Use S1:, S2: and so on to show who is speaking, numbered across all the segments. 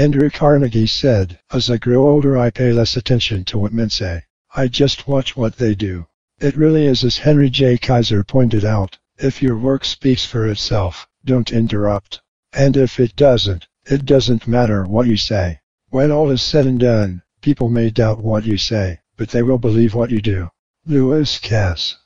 S1: Andrew Carnegie said, As I grow older I pay less attention to what men say. I just watch what they do. It really is as Henry J. Kaiser pointed out, if your work speaks for itself, don't interrupt. And if it doesn't, it doesn't matter what you say. When all is said and done, people may doubt what you say, but they will believe what you do. Lewis Cass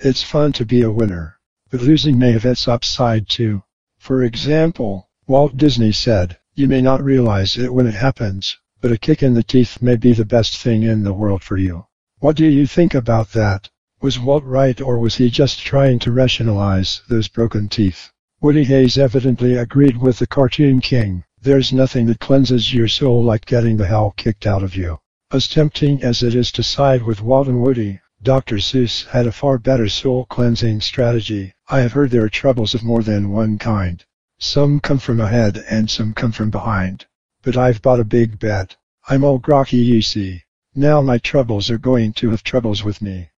S1: It's fun to be a winner, but losing may have its upside too. For example, Walt Disney said, You may not realize it when it happens, but a kick in the teeth may be the best thing in the world for you. What do you think about that? Was Walt right or was he just trying to rationalize those broken teeth? Woody Hayes evidently agreed with the Cartoon King. There's nothing that cleanses your soul like getting the hell kicked out of you. As tempting as it is to side with Walt and Woody, Dr. Seuss had a far better soul-cleansing strategy. I have heard there are troubles of more than one kind. Some come from ahead and some come from behind. But I've bought a big bet. I'm all groggy you see. Now my troubles are going to have troubles with me.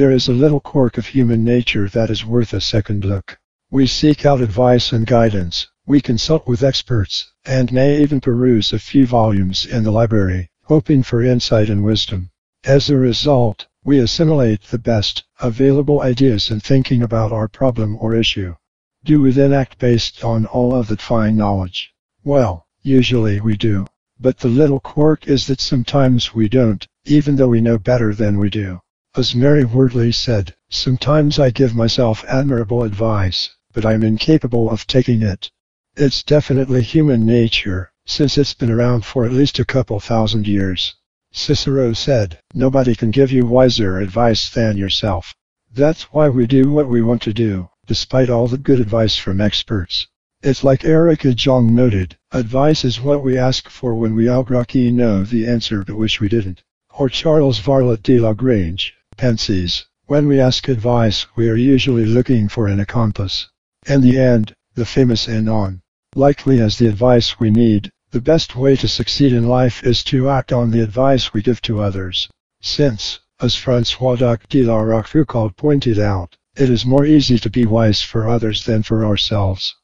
S1: There is a little quirk of human nature that is worth a second look. We seek out advice and guidance, we consult with experts, and may even peruse a few volumes in the library, hoping for insight and wisdom. As a result, we assimilate the best available ideas in thinking about our problem or issue. Do we then act based on all of that fine knowledge? Well, usually we do. But the little quirk is that sometimes we don't, even though we know better than we do. As Mary Wortley said, sometimes I give myself admirable advice, but I'm incapable of taking it. It's definitely human nature, since it's been around for at least a couple thousand years. Cicero said, Nobody can give you wiser advice than yourself. That's why we do what we want to do, despite all the good advice from experts. It's like Erica Jong noted, advice is what we ask for when we already know the answer but wish we didn't. Or Charles Varlet de la Grange, Pensées, when we ask advice we are usually looking for an accomplice. In the end, the famous Anon, likely as the advice we need, the best way to succeed in life is to act on the advice we give to others. Since, as Francois de la Rochefoucauld pointed out, it is more easy to be wise for others than for ourselves.